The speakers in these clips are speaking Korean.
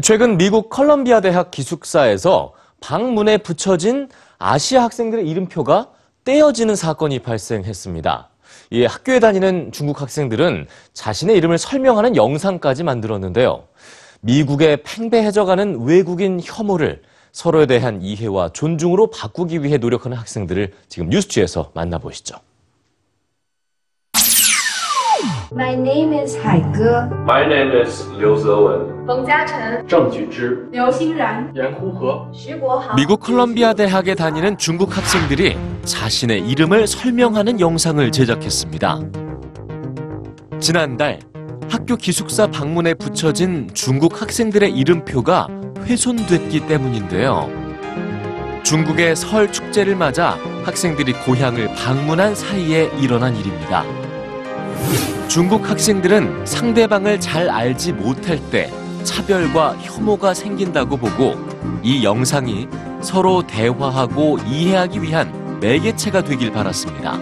최근 미국 컬럼비아 대학 기숙사에서 방문에 붙여진 아시아 학생들의 이름표가 떼어지는 사건이 발생했습니다. 이 학교에 다니는 중국 학생들은 자신의 이름을 설명하는 영상까지 만들었는데요. 미국에 팽배해져가는 외국인 혐오를 서로에 대한 이해와 존중으로 바꾸기 위해 노력하는 학생들을 지금 뉴스취에서 만나보시죠. My name is 海哥。 My name is Liu Zewen. 冯嘉诚、郑举之、刘欣然、严呼和。徐国豪。 미국 컬럼비아 대학에 다니는 중국 학생들이 자신의 이름을 설명하는 영상을 제작했습니다. 지난달 학교 기숙사 방문에 붙여진 중국 학생들의 이름표가 훼손됐기 때문인데요. 중국의 설 축제를 맞아 학생들이 고향을 방문한 사이에 일어난 일입니다. 중국 학생들은 상대방을 잘 알지 못할 때 차별과 혐오가 생긴다고 보고 이 영상이 서로 대화하고 이해하기 위한 매개체가 되길 바랐습니다.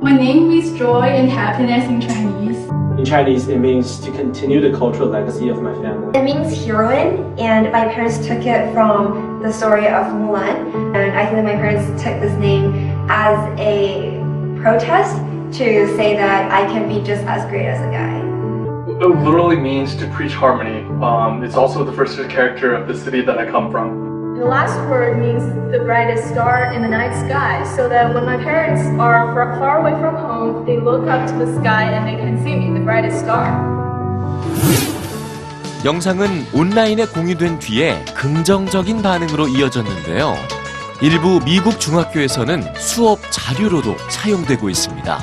My name means joy and happiness in Chinese. In Chinese, it means to continue the cultural legacy of my family. It means heroine, and my parents took it from the story of Mulan. And I think that my parents took this name as a protest to say that I can be just as great as a guy. It literally means to preach harmony. Um, it's also the first character of the city that I come from. The last word means the brightest star in the night sky, so that when my parents are far far away from home, they look up to the sky and they can see me, the brightest star. 영상은 온라인에 공유된 뒤에 긍정적인 반응으로 이어졌는데요. 일부 미국 중학교에서는 수업 자료로도 사용되고 있습니다.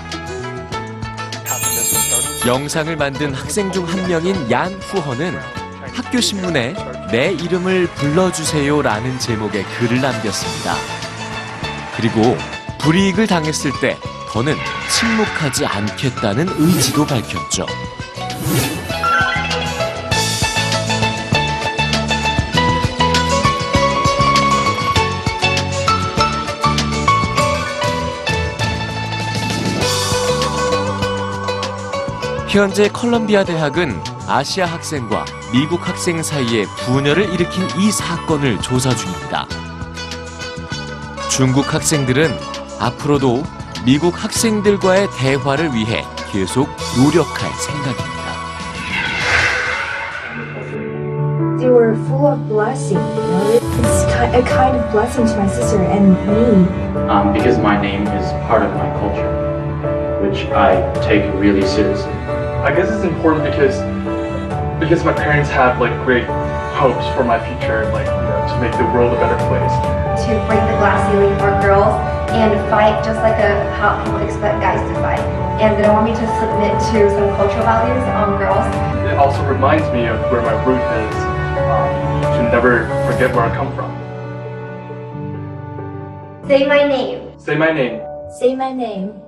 영상을 만든 학생 중 한 명인 얀 후허는 학교 신문에 내 이름을 불러주세요라는 제목의 글을 남겼습니다. 그리고 불이익을 당했을 때 더는 침묵하지 않겠다는 의지도 밝혔죠. 현재 컬럼비아 대학은 아시아 학생과 미국 학생 사이에 분열을 일으킨 이 사건을 조사 중입니다. 중국 학생들은 앞으로도 미국 학생들과의 대화를 위해 계속 노력할 생각입니다. They were full of blessing. You know? It's a kind of blessing to my sister and me. um, because my name is part of my culture, which I take really seriously. I guess it's important because because my parents have like great hopes for my future, like you know, to make the world a better place. To break the glass ceiling for girls and fight just like a, how people expect guys to fight. And they don't want me to submit to some cultural values on girls. It also reminds me of where my root is, um, to never forget where I come from. Say my name. Say my name. Say my name.